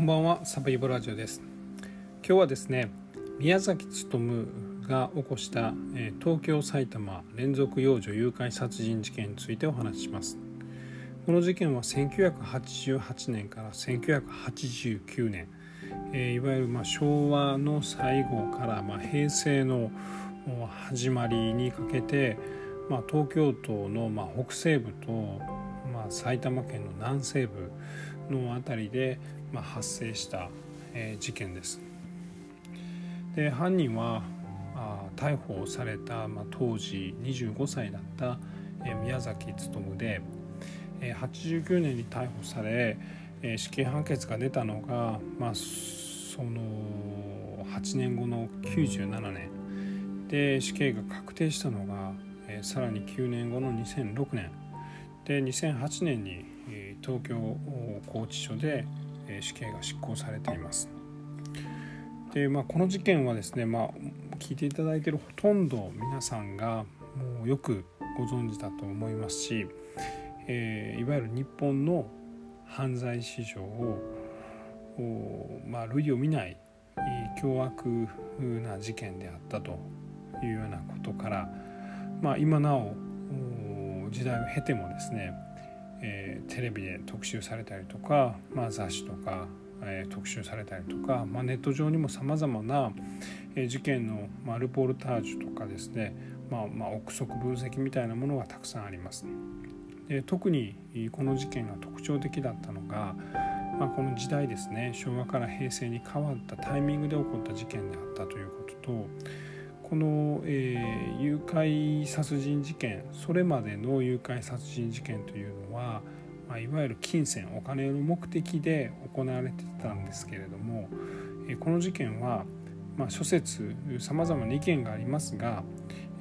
こんばんはサバイボラジオです。今日はですね宮崎勉が起こした、東京埼玉連続幼女誘拐殺人事件についてお話しします。この事件は1988年から1989年、いわゆるま昭和の最後からま平成の始まりにかけて、ま、東京都のま北西部と、ま、埼玉県の南西部の辺りで、まあ、発生した、えー、事件です。で犯人はあ逮捕された、まあ、当時25歳だった、えー、宮崎勉で、えー、89年に逮捕され、えー、死刑判決が出たのが、まあ、その8年後の97年で死刑が確定したのが、えー、さらに9年後の2006年で2008年に東京拘置所で死刑が執行されています。でまあ、この事件はですね、まあ、聞いていただいているほとんど皆さんがもうよくご存知だと思いますし、えー、いわゆる日本の犯罪史上を、まあ、類を見ない凶悪な事件であったというようなことから、まあ、今なお時代を経てもですねえー、テレビで特集されたりとか、まあ、雑誌とか、えー、特集されたりとか、まあ、ネット上にもさまざまな、えー、事件の、まあ、ルポルタージュとかですね、まあまあ、憶測分析みたいなものがたくさんあります。で特にこの事件が特徴的だったのが、まあ、この時代ですね昭和から平成に変わったタイミングで起こった事件であったということとこの、えー、誘拐殺人事件それまでの誘拐殺人事件というのは、まあ、いわゆる金銭お金の目的で行われてたんですけれども、えー、この事件は、まあ、諸説さまざまな意見がありますが、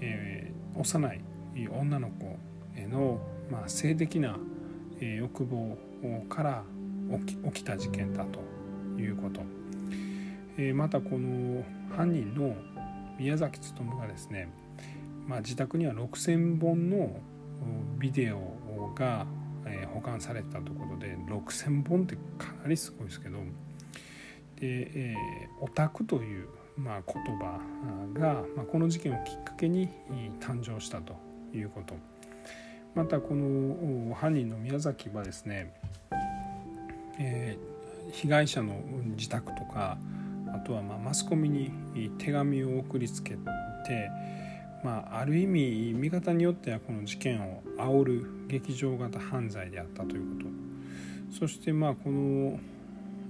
えー、幼い女の子への、まあ、性的な欲望から起きた事件だということ、え、またこの犯人の宮崎勉がですね、まあ、自宅には6,000本のビデオが保管されてたということで6,000本ってかなりすごいですけどで、えー、オタクという、まあ、言葉が、まあ、この事件をきっかけに誕生したということ。またこの犯人の宮崎はですね、えー、被害者の自宅とかあとはまマスコミに手紙を送りつけて、まあ、ある意味見方によってはこの事件を煽る劇場型犯罪であったということ。そしてまあこの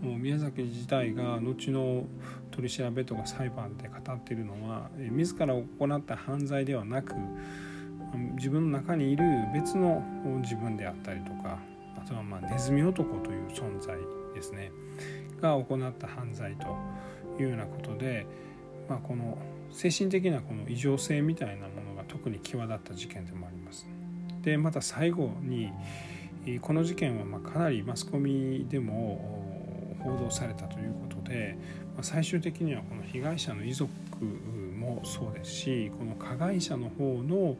宮崎自体が後の取り調べとか裁判で語っているのは自ら行った犯罪ではなく自分の中にいる別の自分であったりとかあとはまネズミ男という存在ですね。が行った犯罪というようなことで、まあ、この精神的なこの異常性みたいなものが特に際立った事件でもあります。でまた最後にこの事件はまかなりマスコミでも報道されたということでま最終的にはこの被害者の遺族もそうですしこの加害者の方の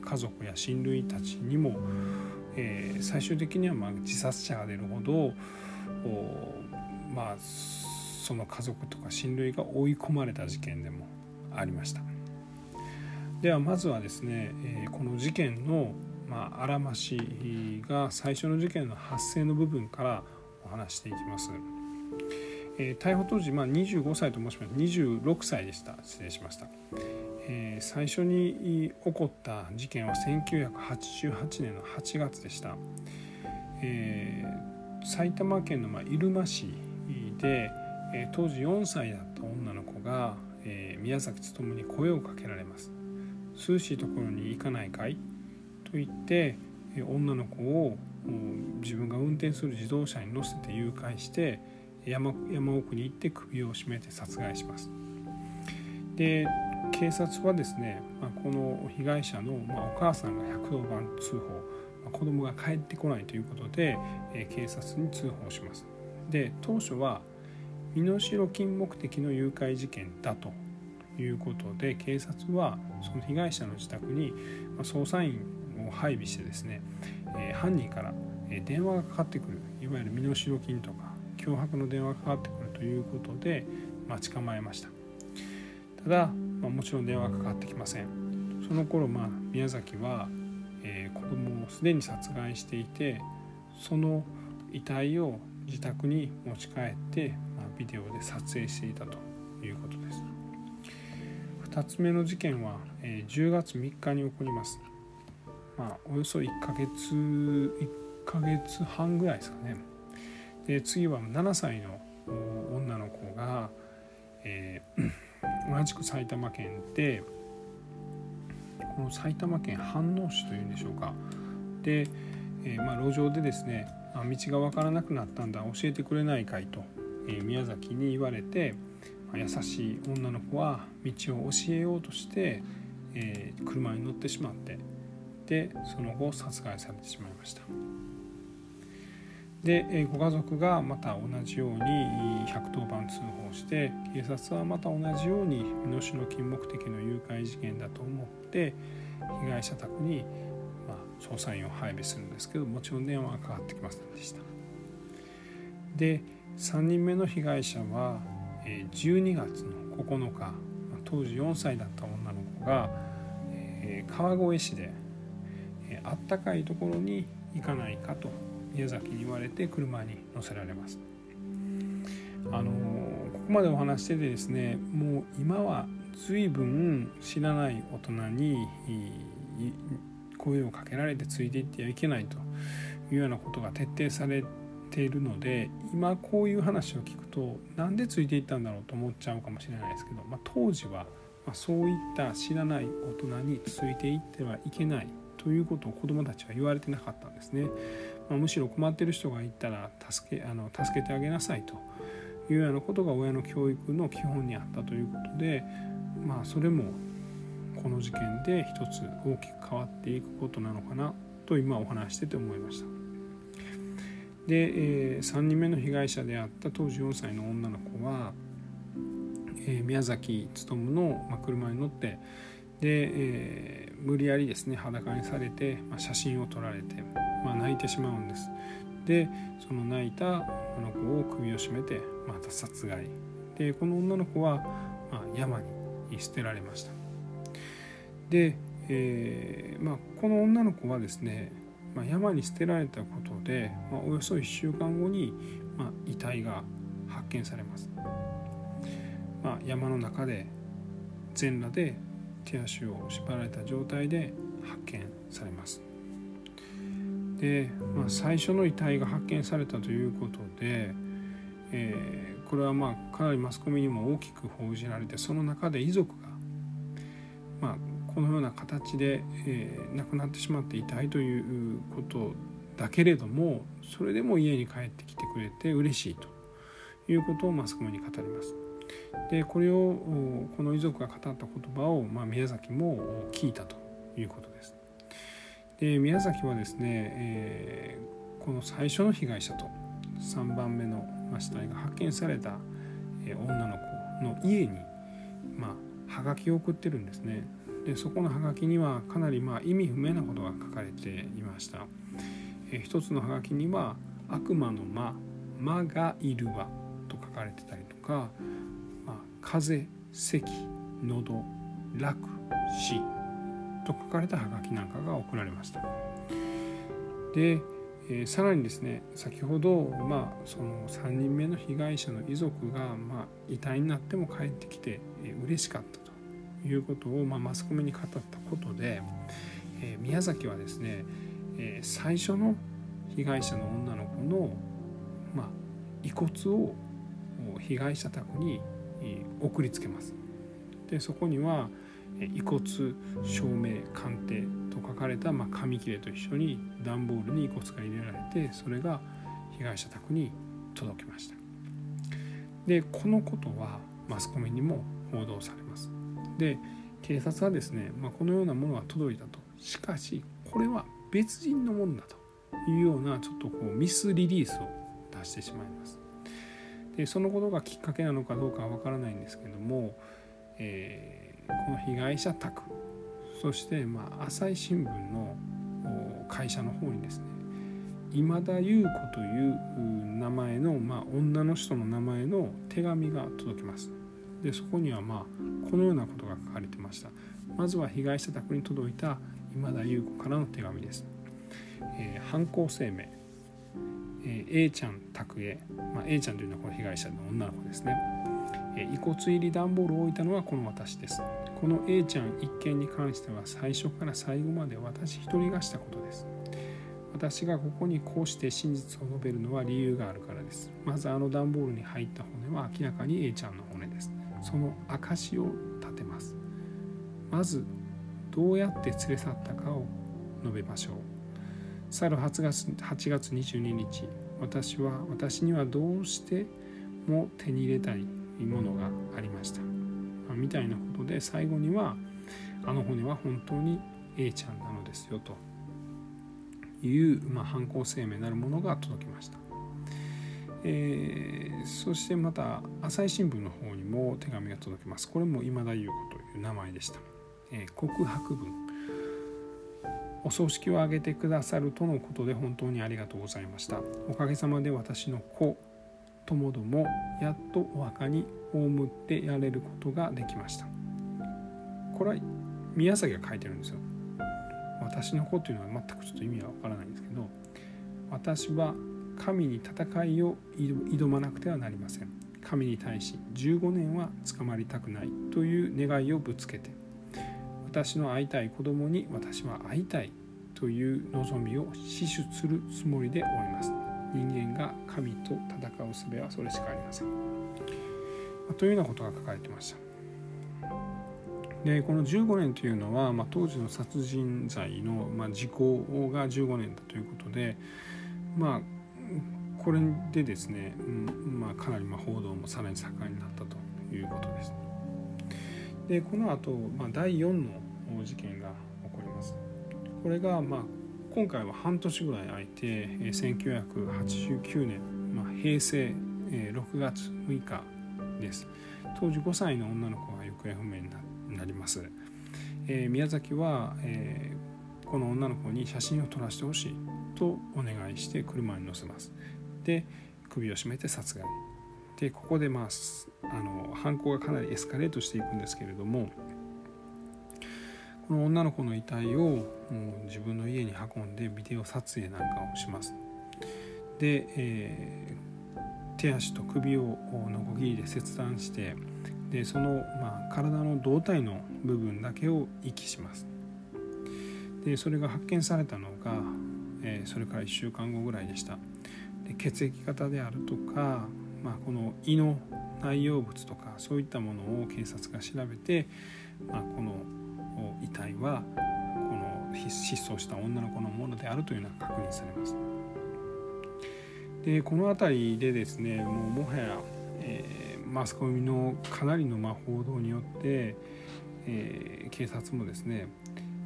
家族や親類たちにも、えー、最終的にはま自殺者が出るほどまあその家族とか親類が追い込まれた事件でもありました。ではまずはですね、えこの事件の、まあ、あらましが最初の事件の発生の部分からお話していきます、えー、逮捕当時、まあ、25歳と申しました。26歳でした。失礼しました、えー、最初に起こった事件は1988年の8月でした、えー、埼玉県のまあ入間市で、え当時4歳だった女の子が、え宮崎勉に声をかけられます「涼しいところに行かないかい?」と言って、え女の子を自分が運転する自動車に乗せて誘拐して山山奥に行って首を絞めて殺害します。で警察はですね、まあ、この被害者の、まあ、お母さんが110番通報、子供が帰ってこないということで、え警察に通報します。で当初は身代金目的の誘拐事件だということで警察はその被害者の自宅に捜査員を配備してですね、犯人から電話がかかってくるいわゆる身代金とか脅迫の電話がかかってくるということで待ち構えました。ただ、まあ、もちろん電話がかかってきません。その頃、まあ、宮崎は、えー、子供をすでに殺害していてその遺体を自宅に持ち帰って、ビデオで撮影していたということです。2つ目の事件は、えー、10月3日に起こります。まあおよそ1ヶ月1ヶ月半ぐらいですかね。で次は7歳の女の子が、えー、同じく埼玉県でこの埼玉県飯能市というんでしょうか。で、えー、まあ、路上でですね道が分からなくなったんだ教えてくれないかいと、え、宮崎に言われて、ま、優しい女の子は道を教えようとして、え、車に乗ってしまってでその後殺害されてしまいました。でご家族がまた同じように110番通報して警察はまた同じように身代金目的の誘拐事件だと思って被害者宅に、ま、捜査員を配備するんですけどもちろん電話がかかってきませんでしたで3人目の被害者は12月の9日当時4歳だった女の子が川越市であったかいところに行かないかと宮崎に言われて車に乗せられます。あのここまでお話しててですねもう今は随分知らない大人に声をかけられてついていってはいけないというようなことが徹底されているので今こういう話を聞くとなんでついていったんだろうと思っちゃうかもしれないですけど、まあ、当時はそういった知らない大人についていってはいけないということを子どもたちは言われてなかったんですね。まあ、むしろ困ってる人がいたら助けあの助けてあげなさいというようなことが親の教育の基本にあったということで、まあ、それもこの事件で一つ大きく変わっていくことなのかなと今お話してて思いました。で、えー、3人目の被害者であった当時4歳の女の子は、えー、宮崎勉の、ま、車に乗ってで、えー、無理やりですね裸にされて、まあ、写真を撮られて、まあ、泣いてしまうんです。でその泣いた女の子を首を絞めてまた殺害。でこの女の子は、まあ、山に捨てられました。で、えーまあ、この女の子はですね、まあ、山に捨てられたことで、まあ、およそ1週間後に、まあ、遺体が発見されます、まあ、山の中で全裸で手足を縛られた状態で発見されます。で、まあ、最初の遺体が発見されたということで、えー、これはまあかなりマスコミにも大きく報じられてその中で遺族が、まあ、このような形で、えー、亡くなってしまっていたいということだけれどもそれでも家に帰ってきてくれて嬉しいということをマスコミに語ります。でこれをこの遺族が語った言葉を、まあ、宮崎も聞いたということです。で宮崎はですね、えー、この最初の被害者と3番目の死体が発見された女の子の家に、まあ、はがきを送ってるんですね。でそこのはがきにはかなりまあ意味不明なことが書かれていました。えー、一つのはがきには「悪魔の魔」「魔がいるわ」と書かれてたりとかま風咳喉楽死と書かれたハガキなんかが送られましたで、えー、さらにですね先ほど、まあ、その3人目の被害者の遺族が、まあ、遺体になっても帰ってきて、えー、嬉しかったということを、まあ、マスコミに語ったことで、えー、宮崎はですね、えー、最初の被害者の女の子の、まあ、遺骨を被害者宅に送りつけます。でそこには遺骨証明鑑定た、ま、紙切れと一緒に段ボールに遺骨が入れられてそれが被害者宅に届きました。でこのことはマスコミにも報道されます。で警察はですね、まあ、このようなものが届いたと。しかしこれは別人のものだというようなちょっとこうミスリリースを出してしまいます。でそのことがきっかけなのかどうかは分からないんですけども、えー、この被害者宅そして、まあ、朝日新聞の会社の方にですね、今田優子という名前の、まあ、女の人の名前の手紙が届きます。でそこにはまあこのようなことが書かれてました。まずは被害者宅に届いた今田優子からの手紙です、えー、犯行声明、えー、A ちゃん宅へ、まあ、A ちゃんというのはこの被害者の女の子ですね、えー、遺骨入り段ボールを置いたのはこの私です。この A ちゃん一件に関しては最初から最後まで私一人がしたことです。私がここにこうして真実を述べるのは理由があるからです。まずあの段ボールに入った骨は明らかに A ちゃんの骨です。その証を立てます。まずどうやって連れ去ったかを述べましょう。去る8月 ,8 月22日私は私にはどうしても手に入れたいものがありました。みたいなことで最後にはあの骨は本当に A ちゃんなのですよと。いう、まあ、犯行声明なるものが届きました、えー、そしてまた朝日新聞の方にも手紙が届きます。これも今田優子という名前でした、えー、告白文。お葬式を挙げてくださるとのことで本当にありがとうございました。おかげさまで私の子ともどもやっとお墓に葬ってやれることができました。これは宮崎が書いてるんですよ。私の子というのは全くちょっと意味はわからないんですけど私は神に戦いを挑まなくてはなりません。神に対し15年は捕まりたくないという願いをぶつけて私の会いたい子供に私は会いたいという望みを死守するつもりでおります。人間が神と戦う術はそれしかありませんというようなことが書かれてましたでこの15年というのは、まあ、当時の殺人罪の、まあ、時効が15年だということでまあこれでですね、まあ、かなりまあ報道もさらに盛んになったということです。でこの後、まあ第4の事件が起こります。これが、まあ、今回は半年ぐらい空いて1989年、まあ、平成6月6日です。当時5歳の女の子が行方不明になります、えー、宮崎は、えー、この女の子に写真を撮らせてほしいとお願いして車に乗せます。で首を絞めて殺害。でここでまああの犯行がかなりエスカレートしていくんですけれどもこの女の子の遺体を自分の家に運んでビデオ撮影なんかをします。で、えー、手足と首をノコギリで切断してでその、まあ、体の胴体の部分だけを遺棄します。でそれが発見されたのが、えー、それから1週間後ぐらいでした。で血液型であるとか、まあ、この胃の内容物とかそういったものを警察が調べて、まあ、この遺体はこの失踪した女の子のものであるというのが確認されます。でこの辺りでですねもうもはや、えーマスコミのかなりのま報道によって、えー、警察もですね、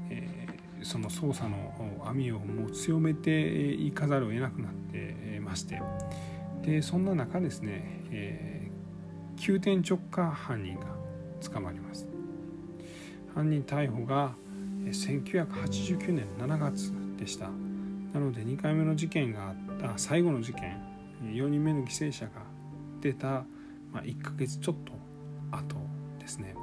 えー、その捜査の網をもう強めていかざるを得なくなってまして。でそんな中ですね、えー、急転直下犯人が捕まります。犯人逮捕が1989年7月でした。なので2回目の事件があった最後の事件4人目の犠牲者が出たま、1ヶ月ちょっと後ですね。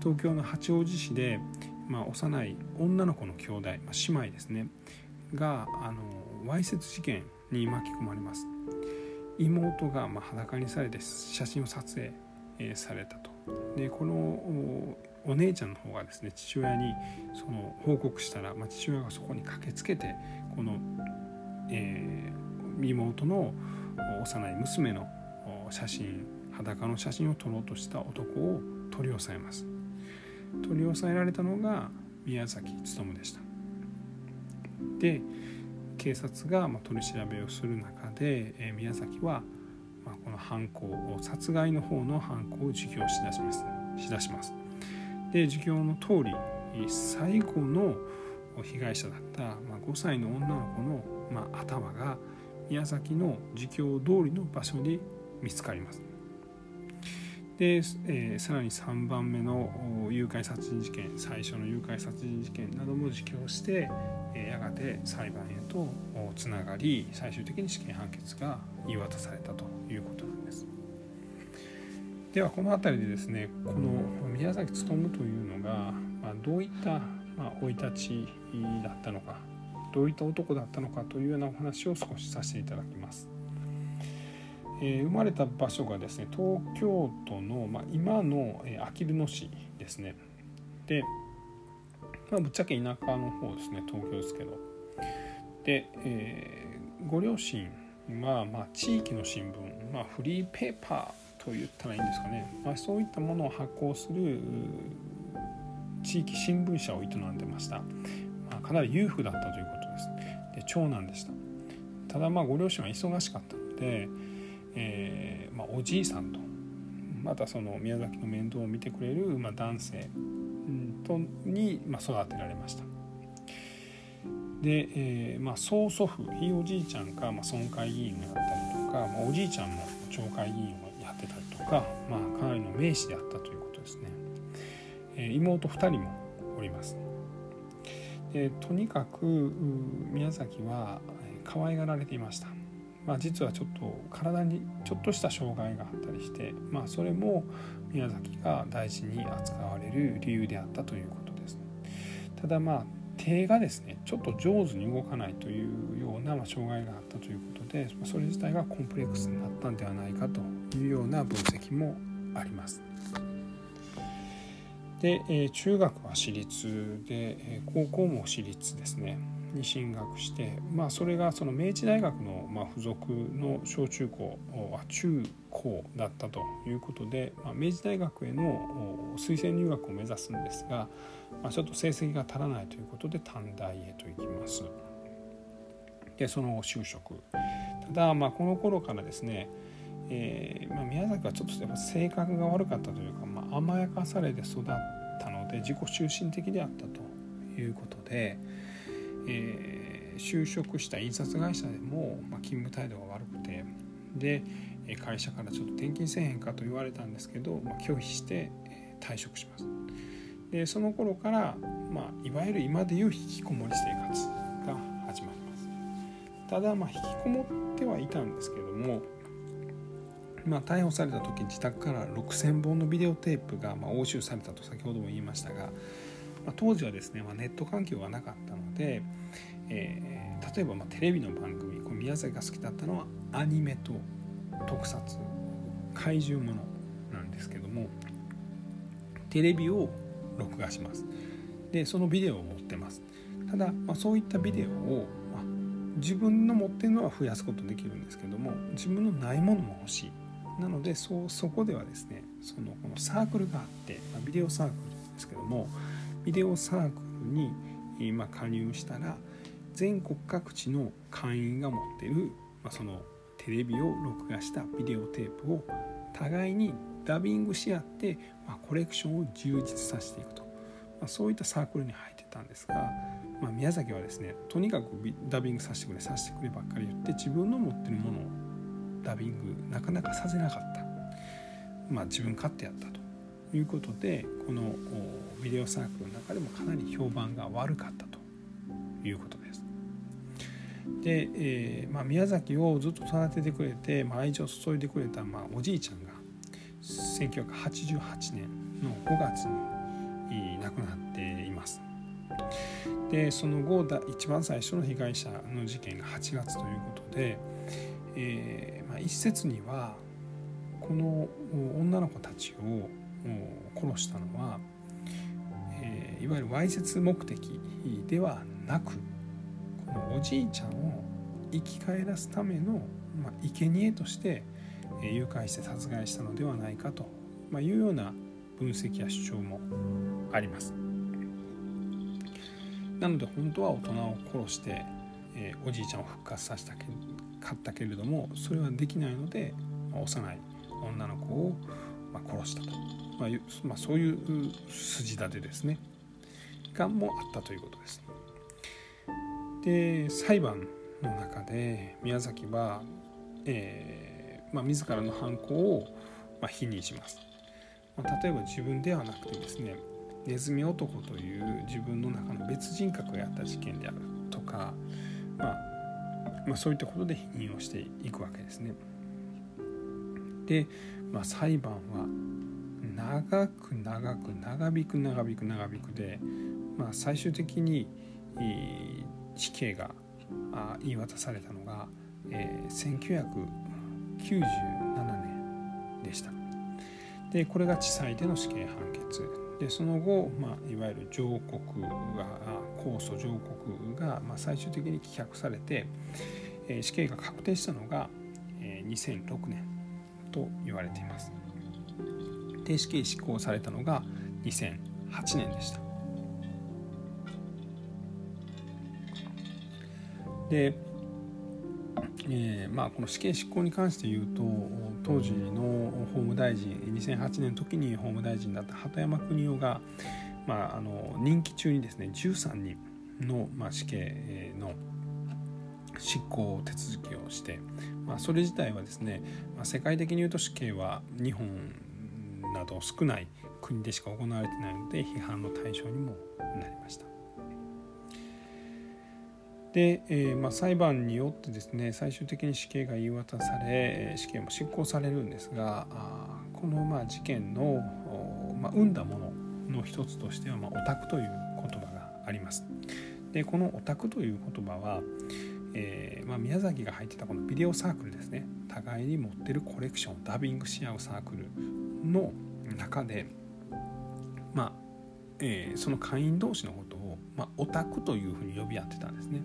東京の八王子市で、まあ、幼い女の子の兄弟、まあ、姉妹ですねがあのわいせつ事件に巻き込まれます。妹がま裸にされて写真を撮影、されたと。でこのお姉ちゃんの方がですね父親にその報告したら、まあ、父親がそこに駆けつけてこの、えー、妹の幼い娘の写真裸の写真を撮ろうとした男を取り押さえます。取り押さえられたのが宮崎勉でした。で警察が取り調べをする中で、え宮崎は、まこの犯行を殺害の方の犯行を自供しだします。しだします。で自供の通り最後の被害者だった、ま5歳の女の子の、ま頭が宮崎の自供通りの場所に見つかりますで、えー、さらに3番目の誘拐殺人事件最初の誘拐殺人事件なども自供して、えー、やがて裁判へとつながり最終的に死刑判決が言い渡されたということなんです。ではこの辺りでですねこの宮崎勉というのが、ま、どういった生、い立ちだったのかどういった男だったのかというようなお話を少しさせていただきます。え、生まれた場所がですね東京都の、ま、今の、え、あきる野市ですねで、まあ、ぶっちゃけ田舎の方ですね東京ですけどで、えー、ご両親は、まあ、地域の新聞、まあ、フリーペーパーと言ったらいいんですかね、まあ、そういったものを発行する地域新聞社を営んでました、まあ、かなり裕福だったということです。で長男でした。ただまあご両親は忙しかったのでえー、まあ、おじいさんとまたその宮崎の面倒を見てくれる、まあ、男性とに、まあ、育てられました。で、えーまあ、曽祖父ひいおじいちゃんが、まあ、村会議員をやったりとか、まあ、おじいちゃんも町会議員をやってたりとか、まあ、かなりの名士であったということですね、えー、妹2人もおります。でとにかく宮崎は可愛がられていました。まあ、実はちょっと体にちょっとした障害があったりして、まあ、それも宮崎が大事に扱われる理由であったということです。ねただまあ手がですねちょっと上手に動かないというような障害があったということでそれ自体がコンプレックスになったんではないかというような分析もあります。で、え中学は私立で、え高校も私立ですね。に進学して、まあ、それがその明治大学のま付属の小中高中高だったということで、まあ、明治大学への推薦入学を目指すんですが、まあ、ちょっと成績が足らないということで短大へと行きます。でその就職ただまあこの頃からですね、えーまあ、宮崎はちょっとやっぱ性格が悪かったというか、まあ、甘やかされて育ったので自己中心的であったということで、えー、就職した印刷会社でも、まあ、勤務態度が悪くてで会社からちょっと転勤せえへんかと言われたんですけど、まあ、拒否して退職します。でその頃から、まあ、いわゆる今でいう引きこもり生活が始まりますただまあ引きこもってはいたんですけどもまあ、逮捕された時自宅から6,000本のビデオテープがま押収されたと先ほども言いましたが、まあ、当時はですね、まあ、ネット環境がなかったので、えー、例えばまテレビの番組こ宮崎が好きだったのはアニメと特撮怪獣ものなんですけどもテレビを録画します。でそのビデオを持ってます。ただ、ま、そういったビデオを、自分の持ってるのは増やすことできるんですけども自分のないものも欲しい。なのでそそこではですねそのこのサークルがあって、まあ、ビデオサークルですけどもビデオサークルに今加入したら全国各地の会員が持ってる、まあ、そのテレビを録画したビデオテープを互いにダビングし合って、まあ、コレクションを充実させていくと、まあ、そういったサークルに入ってたんですが、まあ、宮崎はですねとにかくダビングさせてくれさせてくればっかり言って自分の持ってるものをダビングなかなかさせなかった、まあ、自分勝手やったということでこのビデオサークルの中でもかなり評判が悪かったということです。で、えーまあ、宮崎をずっと育ててくれて、まあ、愛情を注いでくれた、まあ、おじいちゃんが1988年の5月に亡くなって。でその後一番最初の被害者の事件が8月ということで、えーまあ、一説にはこの女の子たちを殺したのは、えー、いわゆるわいせつ目的ではなくこのおじいちゃんを生き返らすための、まあ、生贄として誘拐して殺害したのではないかというような分析や主張もあります。なので本当は大人を殺して、えー、おじいちゃんを復活させたけかったけれどもそれはできないので、まあ、幼い女の子を、まあ、殺したと、まあまあ、そういう筋立てですねがもあったということです。で裁判の中で宮崎は、えーまあ、自らの犯行を、まあ、否認します。ま、例えば自分ではなくてですねネズミ男という自分の中の別人格がやった事件であるとか、まあ、まあ、そういったことで否認をしていくわけですね。で、まあ、裁判は長く長く長引く長引く長引くで、まあ、最終的に死刑が言い渡されたのが、え、1997年でした。でこれが地裁での死刑判決でその後、まあ、いわゆる上告が控訴上告が、まあ、最終的に棄却されて、えー、死刑が確定したのが、えー、2006年と言われています。停止刑執行されたのが2008年でした。で、えーまあ、この死刑執行に関して言うと当時の法務大臣2008年の時に法務大臣だった鳩山邦夫が、まあ、あの任期中にですね13人の、まあ、死刑の執行手続きをして、まあ、それ自体はですね、まあ、世界的に言うと死刑は日本など少ない国でしか行われてないので批判の対象にもなりました。で、えーまあ、裁判によってですね最終的に死刑が言い渡され死刑も執行されるんですがあこのまあ事件の、まあ、生んだものの一つとしては、まあ、オタクという言葉があります。でこのオタクという言葉は、えーまあ、宮崎が入ってたこのビデオサークルですね互いに持ってるコレクションダビングし合うサークルの中で、まあえー、その会員同士のこと、まあ、オタクというふうに呼び合ってたんですね。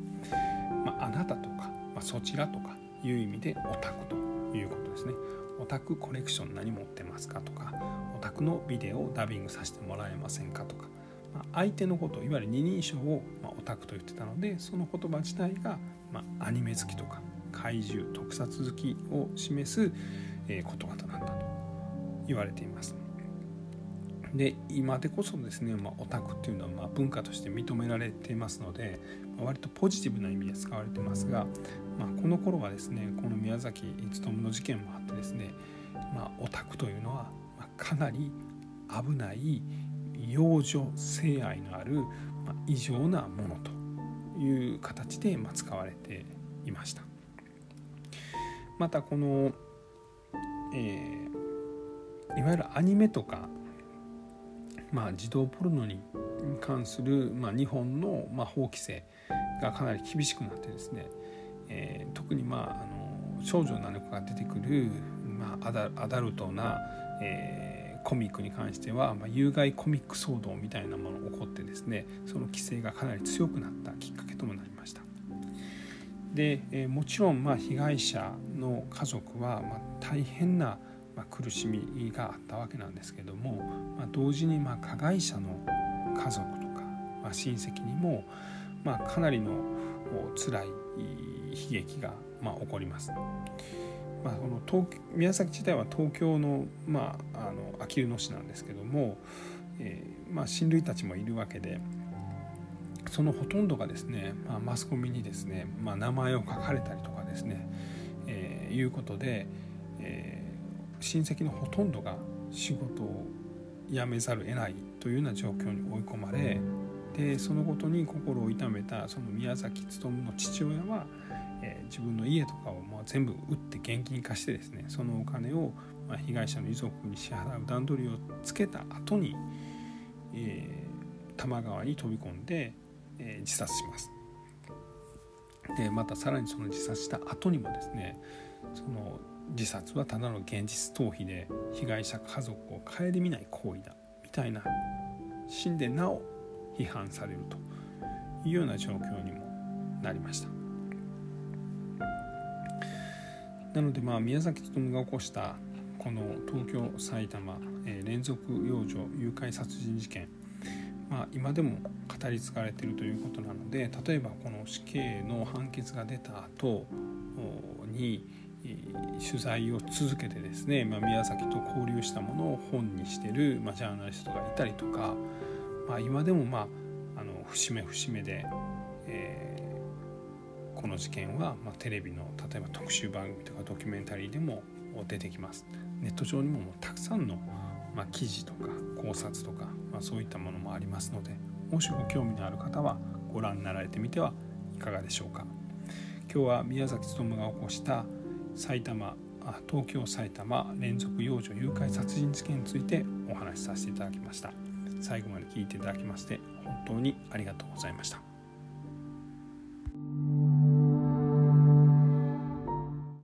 まあ、あなたとか、まあ、そちらとかいう意味でオタクということですね。オタクコレクション何持ってますかとかオタクのビデオをダビングさせてもらえませんかとか、まあ、相手のこといわゆる二人称を、ま、オタクと言ってたのでその言葉自体が、ま、アニメ好きとか怪獣特撮好きを示す、えー、言葉となったと言われています。で今でこそですね、まあ、オタクっていうのはま文化として認められていますので、まあ、割とポジティブな意味で使われてますが、まあ、この頃はですねこの宮崎勉の事件もあってですね、ま、オタクというのはかなり危ない幼女性愛のある、ま異常なものという形で、ま使われていました。またこの、えー、いわゆるアニメとかまあ、児童ポルノに関する、まあ、日本の、まあ、法規制がかなり厳しくなってですね、えー、特に、まあ、あの少女なのかが出てくる、まあ、アダルトな、えー、コミックに関しては、まあ、有害コミック騒動みたいなものが起こってですねその規制がかなり強くなったきっかけともなりました。で、えー、もちろん、まあ、被害者の家族は、まあ、大変なま、苦しみがあったわけなんですけども、ま、同時にま加害者の家族とか、ま、親戚にも、まかなりの辛い悲劇がま起こります。まあ、この東宮崎自体は東京の,、まあ、あのあきる野市なんですけども、えー、まあ、親類たちもいるわけでそのほとんどがですね、まあ、マスコミにですね、ま、名前を書かれたりとかですね、えー、いうことで、えー親戚のほとんどが仕事を辞めざるを得ないというような状況に追い込まれでそのことに心を痛めたその宮崎勉の父親は、えー、自分の家とかをまあ全部売って現金化してですねそのお金をま被害者の遺族に支払う段取りをつけた後に、えー、多摩川に飛び込んで、えー、自殺します。でまたさらにその自殺した後にもですねその自殺はただの現実逃避で被害者家族を顧みない行為だ。みたいな死んでなお批判されるというような状況にもなりました。なのでまあ宮崎勉が起こしたこの東京埼玉、えー、連続幼女誘拐殺人事件。まあ、今でも語り継がれているということなので例えばこの死刑の判決が出た後に取材を続けてですね、まあ、宮崎と交流したものを本にしてる、まあ、ジャーナリストがいたりとか、まあ、今でも、まあ、あの節目節目で、えー、この事件は、まあ、テレビの例えば特集番組とかドキュメンタリーでも出てきます。ネット上にももうたくさんのまあ、記事とか考察とか、まあ、そういったものもありますのでもしご興味のある方はご覧になられてみてはいかがでしょうか今日は宮崎勉が起こした埼玉東京埼玉連続幼女誘拐殺人事件についてお話しさせていただきました。最後まで聞いていただきまして本当にありがとうございました。